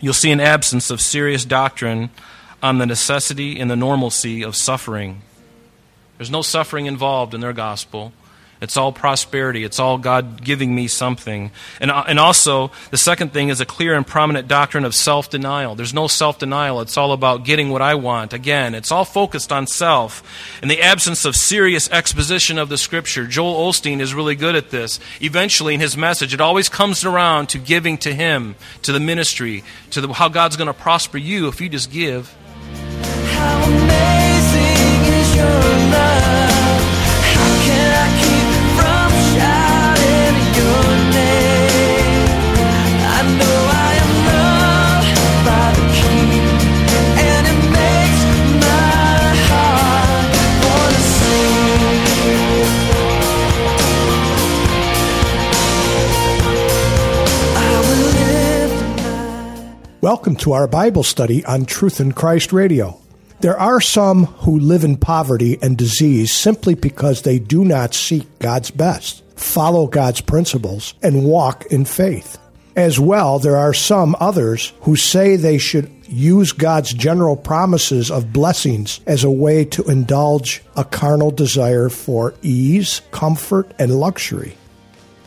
you'll see an absence of serious doctrine on the necessity and the normalcy of suffering. There's no suffering involved in their gospel. It's all prosperity. It's all God giving me something. And, uh, and also, the second thing is a clear and prominent doctrine of self denial. There's no self denial. It's all about getting what I want. Again, it's all focused on self. In the absence of serious exposition of the Scripture, Joel Osteen is really good at this. Eventually, in his message, it always comes around to giving to Him, to the ministry, to the, how God's going to prosper you if you just give. Welcome to our Bible study on Truth in Christ Radio. There are some who live in poverty and disease simply because they do not seek God's best, follow God's principles, and walk in faith. As well, there are some others who say they should use God's general promises of blessings as a way to indulge a carnal desire for ease, comfort, and luxury.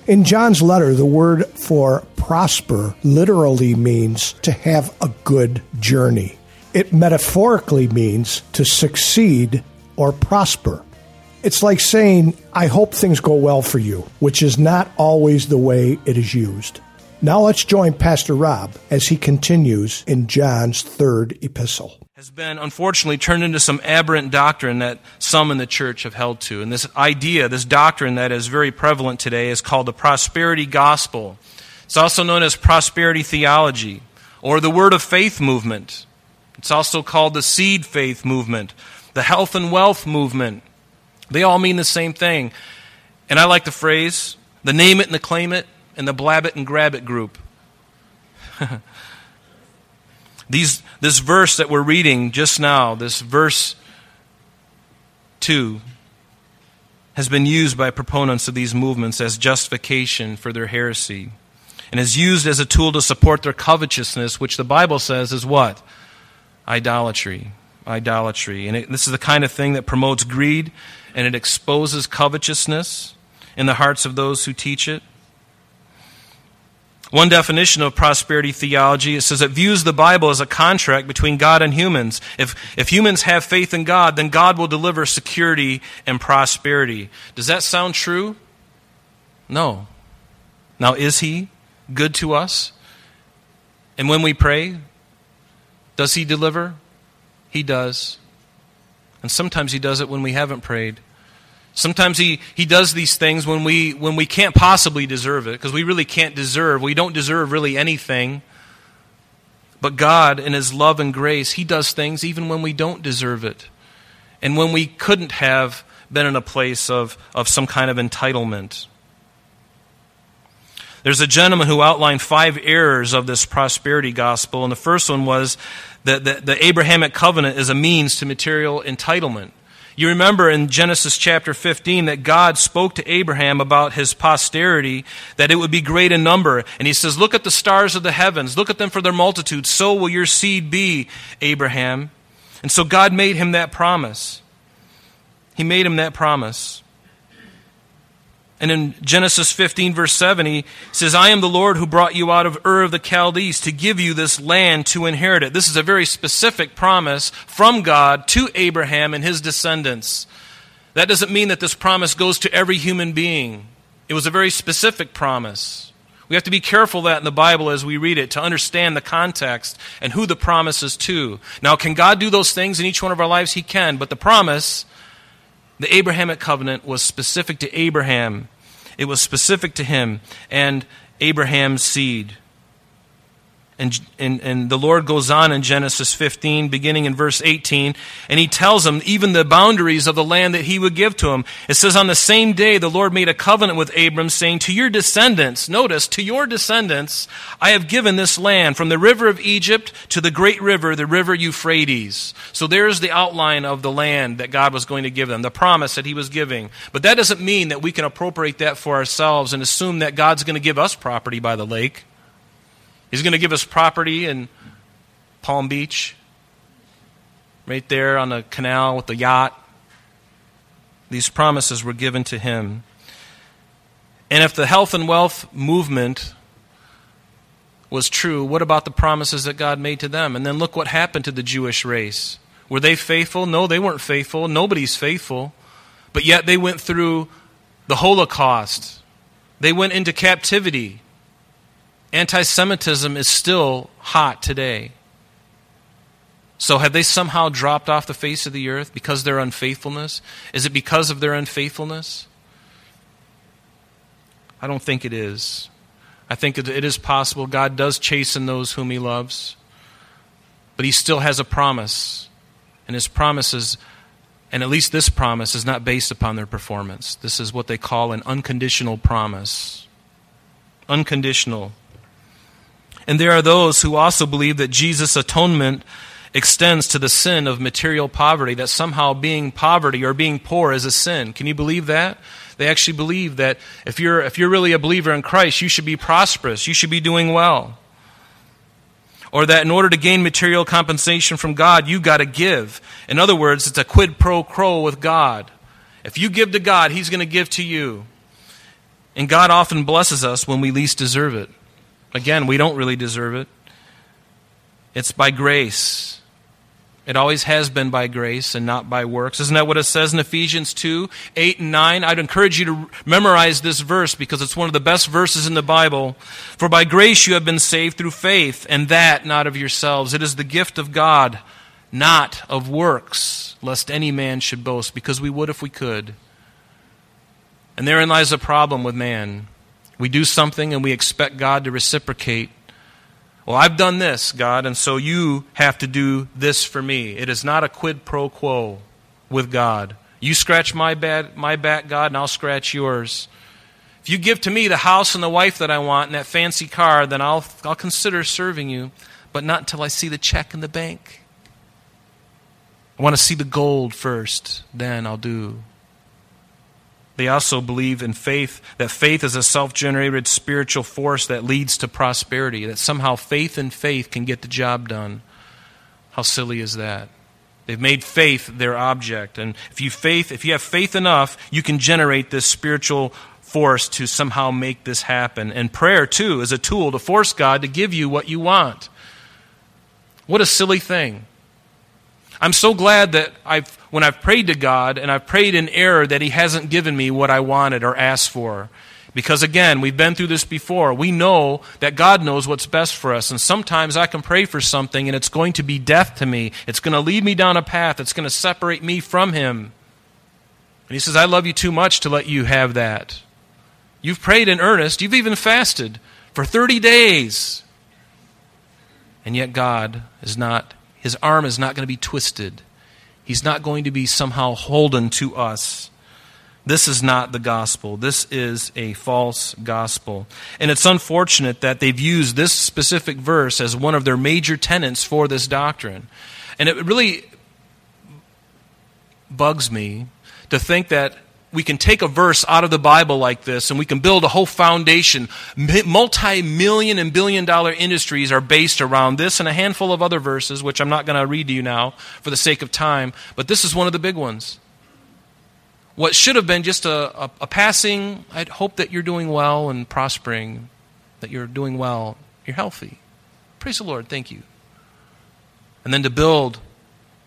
In John's letter, the word for prosper literally means to have a good journey. It metaphorically means to succeed or prosper. It's like saying, I hope things go well for you, which is not always the way it is used. Now let's join Pastor Rob as he continues in John's third epistle has been unfortunately turned into some aberrant doctrine that some in the church have held to. And this idea, this doctrine that is very prevalent today, is called the prosperity gospel. It's also known as prosperity theology or the word of faith movement. It's also called the seed faith movement, the health and wealth movement. They all mean the same thing. And I like the phrase the name it and the claim it and the blab it and grab it group. These, this verse that we're reading just now, this verse 2, has been used by proponents of these movements as justification for their heresy and is used as a tool to support their covetousness, which the Bible says is what? Idolatry. Idolatry. And it, this is the kind of thing that promotes greed and it exposes covetousness in the hearts of those who teach it. One definition of prosperity theology it says it views the Bible as a contract between God and humans. If, if humans have faith in God, then God will deliver security and prosperity. Does that sound true? No. Now, is He good to us? And when we pray, does He deliver? He does. And sometimes He does it when we haven't prayed. Sometimes he, he does these things when we, when we can't possibly deserve it, because we really can't deserve. We don't deserve really anything. But God, in His love and grace, He does things even when we don't deserve it. And when we couldn't have been in a place of, of some kind of entitlement. There's a gentleman who outlined five errors of this prosperity gospel, and the first one was that the, the Abrahamic covenant is a means to material entitlement. You remember in Genesis chapter 15 that God spoke to Abraham about his posterity, that it would be great in number. And he says, Look at the stars of the heavens, look at them for their multitude. So will your seed be, Abraham. And so God made him that promise. He made him that promise. And in Genesis 15, verse 7, he says, I am the Lord who brought you out of Ur of the Chaldees to give you this land to inherit it. This is a very specific promise from God to Abraham and his descendants. That doesn't mean that this promise goes to every human being, it was a very specific promise. We have to be careful that in the Bible as we read it to understand the context and who the promise is to. Now, can God do those things in each one of our lives? He can, but the promise, the Abrahamic covenant, was specific to Abraham it was specific to him and Abraham's seed. And, and, and the Lord goes on in Genesis 15, beginning in verse 18, and he tells him even the boundaries of the land that he would give to him. It says, On the same day, the Lord made a covenant with Abram, saying, To your descendants, notice, to your descendants, I have given this land, from the river of Egypt to the great river, the river Euphrates. So there's the outline of the land that God was going to give them, the promise that he was giving. But that doesn't mean that we can appropriate that for ourselves and assume that God's going to give us property by the lake. He's going to give us property in Palm Beach, right there on the canal with the yacht. These promises were given to him. And if the health and wealth movement was true, what about the promises that God made to them? And then look what happened to the Jewish race. Were they faithful? No, they weren't faithful. Nobody's faithful. But yet they went through the Holocaust. They went into captivity. Anti Semitism is still hot today. So, have they somehow dropped off the face of the earth because of their unfaithfulness? Is it because of their unfaithfulness? I don't think it is. I think it is possible. God does chasten those whom He loves, but He still has a promise. And His promises, and at least this promise, is not based upon their performance. This is what they call an unconditional promise. Unconditional. And there are those who also believe that Jesus' atonement extends to the sin of material poverty, that somehow being poverty or being poor is a sin. Can you believe that? They actually believe that if you're, if you're really a believer in Christ, you should be prosperous, you should be doing well. Or that in order to gain material compensation from God, you've got to give. In other words, it's a quid pro quo with God. If you give to God, He's going to give to you. And God often blesses us when we least deserve it. Again, we don't really deserve it. It's by grace. It always has been by grace and not by works. Isn't that what it says in Ephesians 2 8 and 9? I'd encourage you to memorize this verse because it's one of the best verses in the Bible. For by grace you have been saved through faith, and that not of yourselves. It is the gift of God, not of works, lest any man should boast, because we would if we could. And therein lies the problem with man. We do something and we expect God to reciprocate. Well, I've done this, God, and so you have to do this for me. It is not a quid pro quo with God. You scratch my, bad, my back, God, and I'll scratch yours. If you give to me the house and the wife that I want and that fancy car, then I'll, I'll consider serving you, but not until I see the check in the bank. I want to see the gold first, then I'll do they also believe in faith, that faith is a self generated spiritual force that leads to prosperity, that somehow faith and faith can get the job done. How silly is that? They've made faith their object. And if you, faith, if you have faith enough, you can generate this spiritual force to somehow make this happen. And prayer, too, is a tool to force God to give you what you want. What a silly thing. I'm so glad that I've, when I've prayed to God and I've prayed in error that He hasn't given me what I wanted or asked for. Because again, we've been through this before. We know that God knows what's best for us. And sometimes I can pray for something and it's going to be death to me. It's going to lead me down a path It's going to separate me from Him. And He says, I love you too much to let you have that. You've prayed in earnest. You've even fasted for 30 days. And yet God is not his arm is not going to be twisted. He's not going to be somehow holden to us. This is not the gospel. This is a false gospel. And it's unfortunate that they've used this specific verse as one of their major tenets for this doctrine. And it really bugs me to think that we can take a verse out of the Bible like this and we can build a whole foundation. Multi million and billion dollar industries are based around this and a handful of other verses, which I'm not going to read to you now for the sake of time, but this is one of the big ones. What should have been just a, a, a passing, I hope that you're doing well and prospering, that you're doing well, you're healthy. Praise the Lord, thank you. And then to build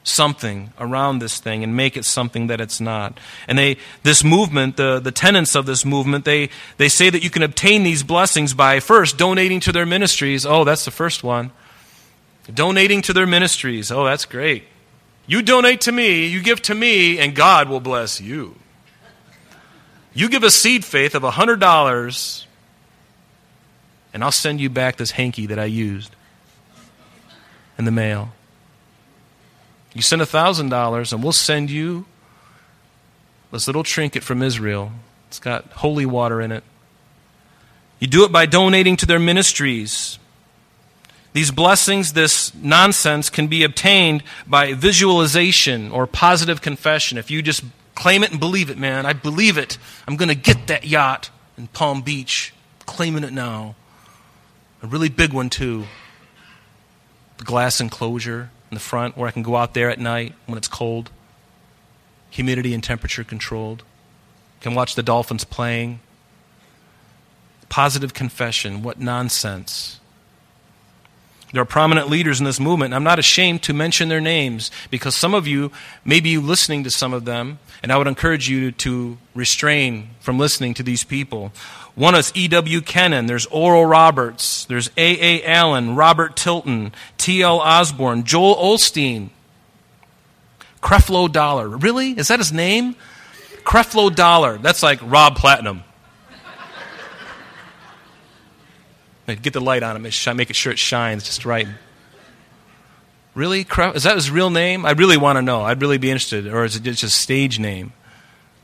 something around this thing and make it something that it's not. And they, this movement, the, the tenets of this movement, they, they say that you can obtain these blessings by first donating to their ministries. Oh, that's the first one. Donating to their ministries. Oh, that's great. You donate to me, you give to me, and God will bless you. You give a seed faith of $100, and I'll send you back this hanky that I used. in the mail. You send $1,000 and we'll send you this little trinket from Israel. It's got holy water in it. You do it by donating to their ministries. These blessings, this nonsense, can be obtained by visualization or positive confession. If you just claim it and believe it, man, I believe it. I'm going to get that yacht in Palm Beach. Claiming it now. A really big one, too. The glass enclosure in the front where I can go out there at night when it's cold. Humidity and temperature controlled. Can watch the dolphins playing. Positive confession. What nonsense. There are prominent leaders in this movement, and I'm not ashamed to mention their names because some of you may be listening to some of them, and I would encourage you to restrain from listening to these people. One is E.W. Kenyon, there's Oral Roberts, there's A.A. Allen, Robert Tilton, T.L. Osborn, Joel Osteen, Creflo Dollar. Really? Is that his name? Creflo Dollar. That's like Rob Platinum. Get the light on him, make sure it shines just right. Really? Is that his real name? I really want to know. I'd really be interested. Or is it just a stage name?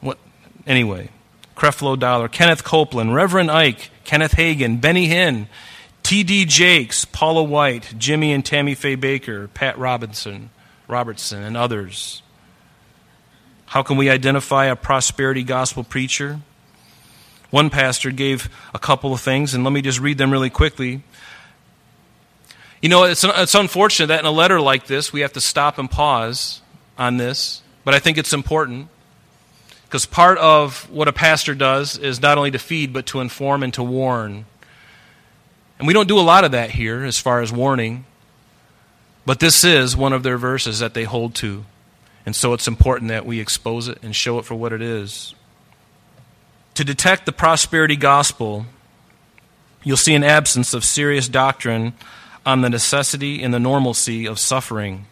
What? Anyway, Creflo Dollar, Kenneth Copeland, Reverend Ike, Kenneth Hagin, Benny Hinn, T.D. Jakes, Paula White, Jimmy and Tammy Faye Bakker, Pat Robinson, Robertson, and others. How can we identify a prosperity gospel preacher? One pastor gave a couple of things, and let me just read them really quickly. You know, it's, it's unfortunate that in a letter like this, we have to stop and pause on this, but I think it's important because part of what a pastor does is not only to feed, but to inform and to warn. And we don't do a lot of that here as far as warning, but this is one of their verses that they hold to. And so it's important that we expose it and show it for what it is. To detect the prosperity gospel, you'll see an absence of serious doctrine on the necessity and the normalcy of suffering.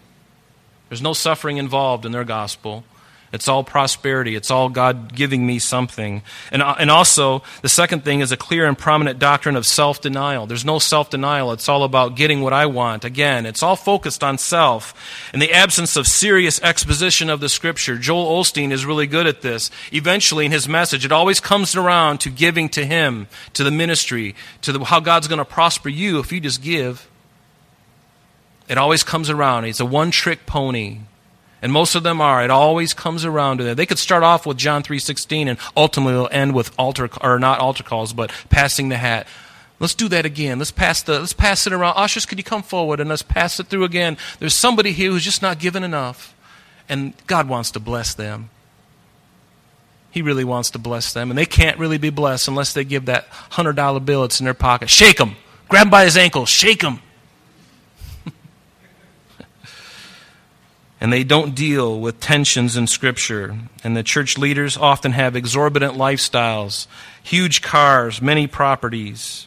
There's no suffering involved in their gospel. It's all prosperity. It's all God giving me something. And, uh, and also, the second thing is a clear and prominent doctrine of self denial. There's no self denial. It's all about getting what I want. Again, it's all focused on self. In the absence of serious exposition of the scripture, Joel Osteen is really good at this. Eventually, in his message, it always comes around to giving to him, to the ministry, to the, how God's going to prosper you if you just give. It always comes around. It's a one trick pony. And most of them are. It always comes around to that. They could start off with John 3.16 and ultimately it'll end with altar, or not altar calls, but passing the hat. Let's do that again. Let's pass the, let's pass it around. Ushers, could you come forward and let's pass it through again? There's somebody here who's just not given enough. And God wants to bless them. He really wants to bless them. And they can't really be blessed unless they give that $100 bill that's in their pocket. Shake him. Grab him by his ankle. Shake him. And they don't deal with tensions in Scripture. And the church leaders often have exorbitant lifestyles, huge cars, many properties.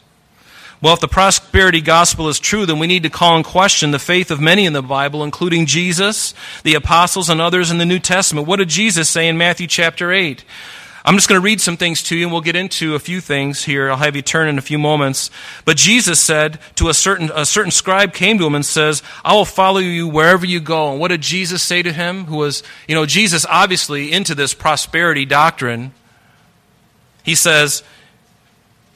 Well, if the prosperity gospel is true, then we need to call in question the faith of many in the Bible, including Jesus, the apostles, and others in the New Testament. What did Jesus say in Matthew chapter 8? I'm just going to read some things to you and we'll get into a few things here. I'll have you turn in a few moments. But Jesus said to a certain, a certain scribe came to him and says, I will follow you wherever you go. And what did Jesus say to him? Who was, you know, Jesus obviously into this prosperity doctrine. He says,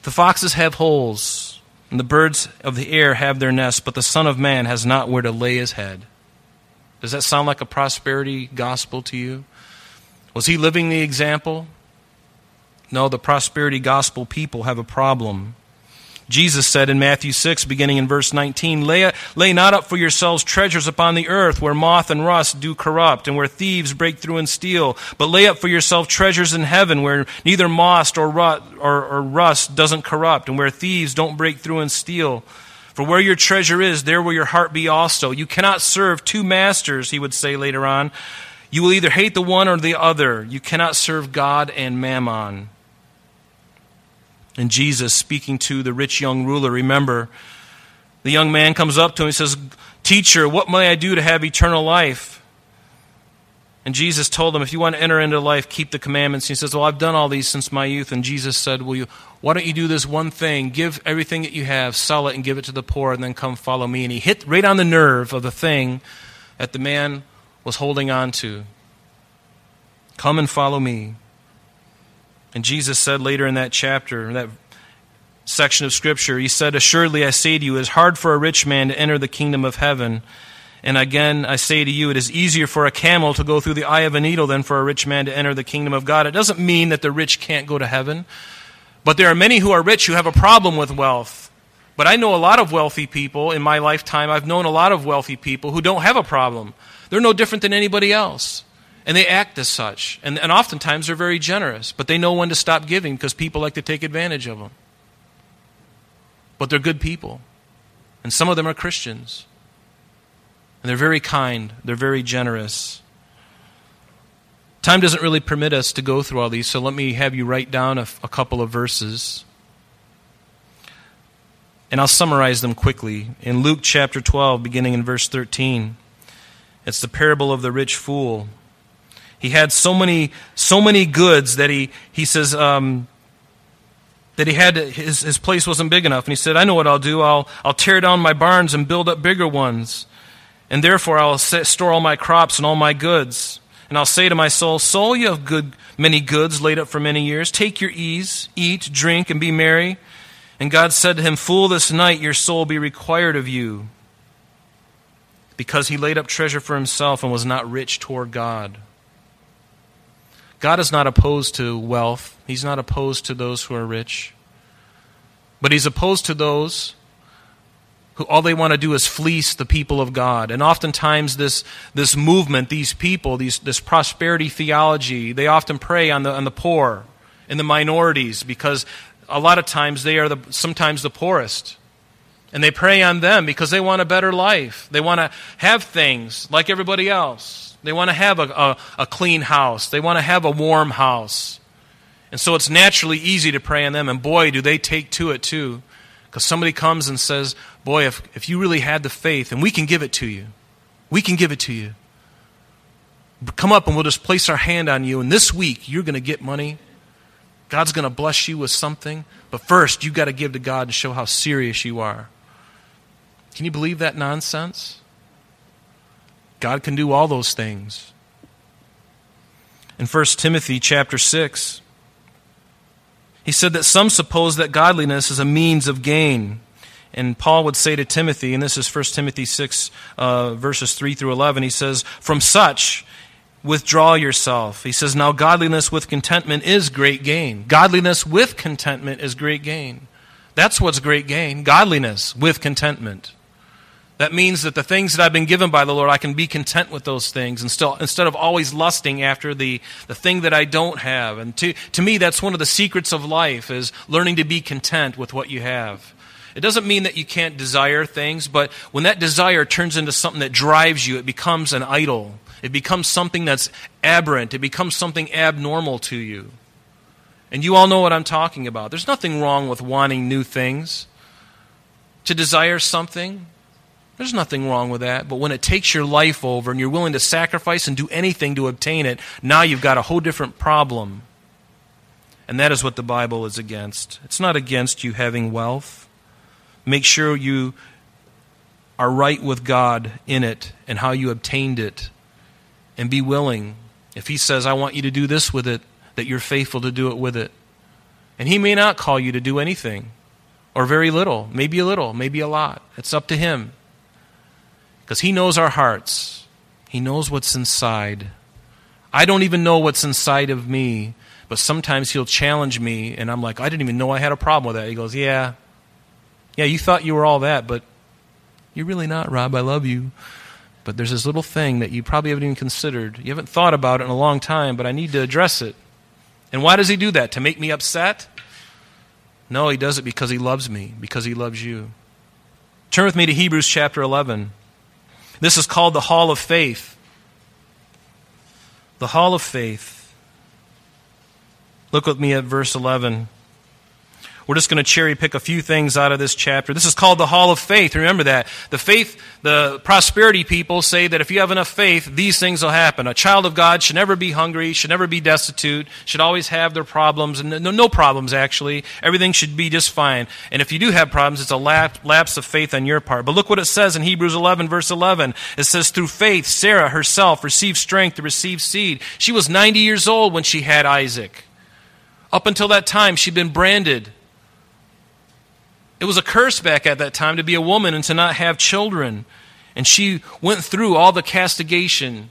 the foxes have holes and the birds of the air have their nests, but the son of man has not where to lay his head. Does that sound like a prosperity gospel to you? Was he living the example? No, the prosperity gospel people have a problem. Jesus said in Matthew 6, beginning in verse 19, lay, lay not up for yourselves treasures upon the earth where moth and rust do corrupt and where thieves break through and steal, but lay up for yourself treasures in heaven where neither moth or, or, or rust doesn't corrupt and where thieves don't break through and steal. For where your treasure is, there will your heart be also. You cannot serve two masters, he would say later on. You will either hate the one or the other. You cannot serve God and mammon. And Jesus, speaking to the rich young ruler, remember, the young man comes up to him and says, Teacher, what may I do to have eternal life? And Jesus told him, if you want to enter into life, keep the commandments. He says, Well, I've done all these since my youth. And Jesus said, Well, you, why don't you do this one thing? Give everything that you have, sell it, and give it to the poor, and then come follow me. And he hit right on the nerve of the thing that the man was holding on to. Come and follow me. And Jesus said later in that chapter, that section of Scripture, He said, Assuredly I say to you, it is hard for a rich man to enter the kingdom of heaven. And again, I say to you, it is easier for a camel to go through the eye of a needle than for a rich man to enter the kingdom of God. It doesn't mean that the rich can't go to heaven, but there are many who are rich who have a problem with wealth. But I know a lot of wealthy people in my lifetime. I've known a lot of wealthy people who don't have a problem. They're no different than anybody else. And they act as such. And, and oftentimes they're very generous, but they know when to stop giving because people like to take advantage of them. But they're good people. And some of them are Christians. And they're very kind, they're very generous. Time doesn't really permit us to go through all these, so let me have you write down a, a couple of verses. And I'll summarize them quickly. In Luke chapter 12, beginning in verse 13, it's the parable of the rich fool. He had so many, so many goods that he, he says, um, that he had his, his place wasn't big enough. And he said, I know what I'll do. I'll, I'll tear down my barns and build up bigger ones. And therefore I will set, store all my crops and all my goods. And I'll say to my soul, Soul, you have good, many goods laid up for many years. Take your ease, eat, drink, and be merry. And God said to him, Fool, this night your soul be required of you. Because he laid up treasure for himself and was not rich toward God. God is not opposed to wealth, He's not opposed to those who are rich. But He's opposed to those who all they want to do is fleece the people of God. And oftentimes, this, this movement, these people, these, this prosperity theology, they often prey on the, on the poor and the minorities because a lot of times they are the, sometimes the poorest. And they prey on them because they want a better life. They want to have things like everybody else. They want to have a, a, a clean house. They want to have a warm house. And so it's naturally easy to pray on them. And boy, do they take to it too. Because somebody comes and says, Boy, if, if you really had the faith, and we can give it to you, we can give it to you. Come up and we'll just place our hand on you, and this week you're going to get money. God's going to bless you with something. But first, you've got to give to God and show how serious you are. Can you believe that nonsense? God can do all those things. In 1 Timothy chapter 6, he said that some suppose that godliness is a means of gain. And Paul would say to Timothy, and this is 1 Timothy 6, uh, verses 3 through 11, he says, From such withdraw yourself. He says, Now godliness with contentment is great gain. Godliness with contentment is great gain. That's what's great gain godliness with contentment. That means that the things that I've been given by the Lord, I can be content with those things and still, instead of always lusting after the, the thing that I don't have. And to, to me, that's one of the secrets of life is learning to be content with what you have. It doesn't mean that you can't desire things, but when that desire turns into something that drives you, it becomes an idol. It becomes something that's aberrant. It becomes something abnormal to you. And you all know what I'm talking about. There's nothing wrong with wanting new things. To desire something, there's nothing wrong with that. But when it takes your life over and you're willing to sacrifice and do anything to obtain it, now you've got a whole different problem. And that is what the Bible is against. It's not against you having wealth. Make sure you are right with God in it and how you obtained it. And be willing. If He says, I want you to do this with it, that you're faithful to do it with it. And He may not call you to do anything, or very little, maybe a little, maybe a lot. It's up to Him. Because He knows our hearts, He knows what's inside. I don't even know what's inside of me, but sometimes He'll challenge me, and I'm like, I didn't even know I had a problem with that. He goes, Yeah. Yeah, you thought you were all that, but you're really not, Rob. I love you. But there's this little thing that you probably haven't even considered. You haven't thought about it in a long time, but I need to address it. And why does he do that? To make me upset? No, he does it because he loves me, because he loves you. Turn with me to Hebrews chapter 11. This is called the Hall of Faith. The Hall of Faith. Look with me at verse 11. We're just going to cherry pick a few things out of this chapter. This is called the Hall of Faith. Remember that. The faith, the prosperity people say that if you have enough faith, these things will happen. A child of God should never be hungry, should never be destitute, should always have their problems, and no, no problems actually. Everything should be just fine. And if you do have problems, it's a lapse of faith on your part. But look what it says in Hebrews 11, verse 11. It says, Through faith, Sarah herself received strength to receive seed. She was 90 years old when she had Isaac. Up until that time, she'd been branded it was a curse back at that time to be a woman and to not have children. And she went through all the castigation,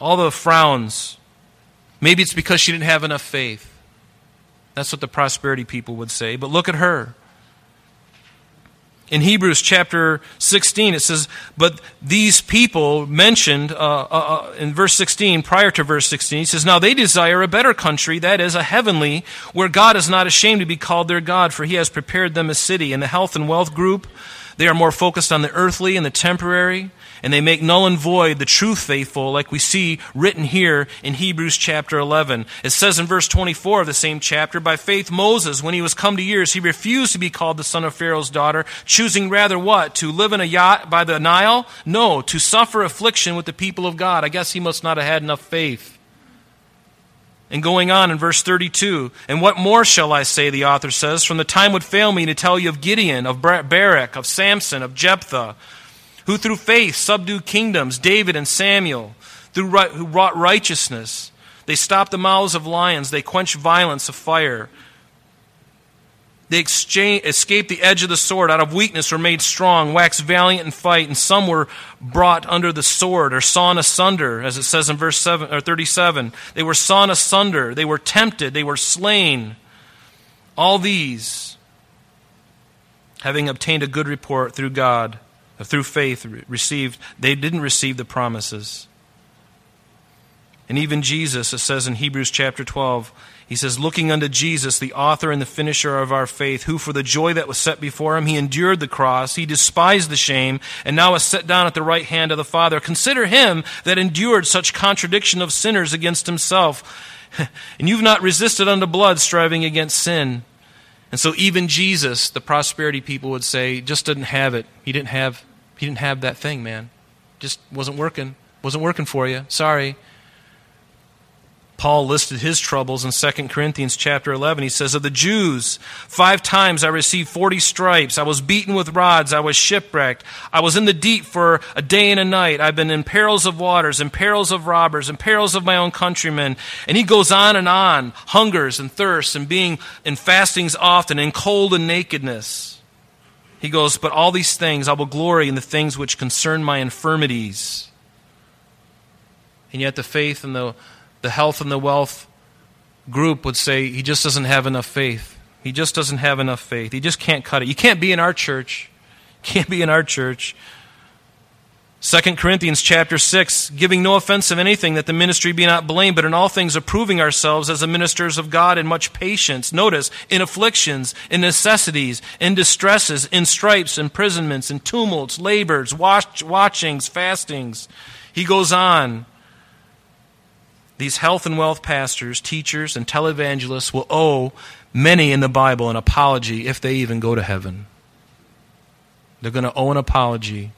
all the frowns. Maybe it's because she didn't have enough faith. That's what the prosperity people would say. But look at her. In Hebrews chapter 16, it says, But these people mentioned uh, uh, uh, in verse 16, prior to verse 16, he says, Now they desire a better country, that is, a heavenly, where God is not ashamed to be called their God, for he has prepared them a city. In the health and wealth group, they are more focused on the earthly and the temporary, and they make null and void the true faithful, like we see written here in Hebrews chapter 11. It says in verse 24 of the same chapter, By faith Moses, when he was come to years, he refused to be called the son of Pharaoh's daughter, choosing rather what? To live in a yacht by the Nile? No, to suffer affliction with the people of God. I guess he must not have had enough faith. And going on in verse 32, and what more shall I say, the author says, from the time would fail me to tell you of Gideon, of Barak, of Samson, of Jephthah, who through faith subdued kingdoms, David and Samuel, through, who wrought righteousness. They stopped the mouths of lions, they quenched violence of fire. They escaped the edge of the sword. Out of weakness were made strong, waxed valiant in fight, and some were brought under the sword or sawn asunder, as it says in verse 7, or 37. They were sawn asunder. They were tempted. They were slain. All these, having obtained a good report through God, through faith, received, they didn't receive the promises. And even Jesus, it says in Hebrews chapter 12, he says, looking unto Jesus, the author and the finisher of our faith, who for the joy that was set before him, he endured the cross, he despised the shame, and now is set down at the right hand of the Father. Consider him that endured such contradiction of sinners against himself. and you've not resisted unto blood, striving against sin. And so even Jesus, the prosperity people would say, just didn't have it. He didn't have, he didn't have that thing, man. Just wasn't working. Wasn't working for you. Sorry. Paul listed his troubles in 2 Corinthians chapter 11. He says, Of the Jews, five times I received 40 stripes. I was beaten with rods. I was shipwrecked. I was in the deep for a day and a night. I've been in perils of waters, in perils of robbers, in perils of my own countrymen. And he goes on and on, hungers and thirsts, and being in fastings often, in cold and nakedness. He goes, But all these things I will glory in the things which concern my infirmities. And yet the faith and the the health and the wealth group would say he just doesn't have enough faith. He just doesn't have enough faith. He just can't cut it. You can't be in our church. can't be in our church. 2 Corinthians chapter 6, giving no offense of anything, that the ministry be not blamed, but in all things approving ourselves as the ministers of God in much patience. Notice, in afflictions, in necessities, in distresses, in stripes, imprisonments, in tumults, labors, watch, watchings, fastings. He goes on. These health and wealth pastors, teachers, and televangelists will owe many in the Bible an apology if they even go to heaven. They're going to owe an apology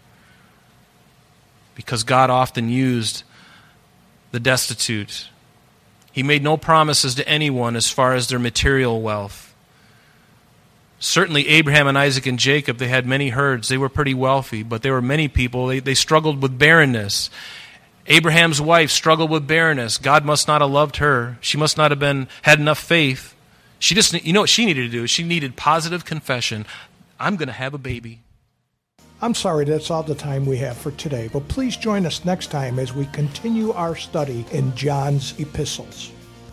because God often used the destitute. He made no promises to anyone as far as their material wealth. Certainly, Abraham and Isaac and Jacob, they had many herds. They were pretty wealthy, but there were many people, they, they struggled with barrenness. Abraham's wife struggled with barrenness. God must not have loved her. She must not have been had enough faith. She just you know what she needed to do? She needed positive confession. I'm going to have a baby. I'm sorry that's all the time we have for today, but please join us next time as we continue our study in John's epistles.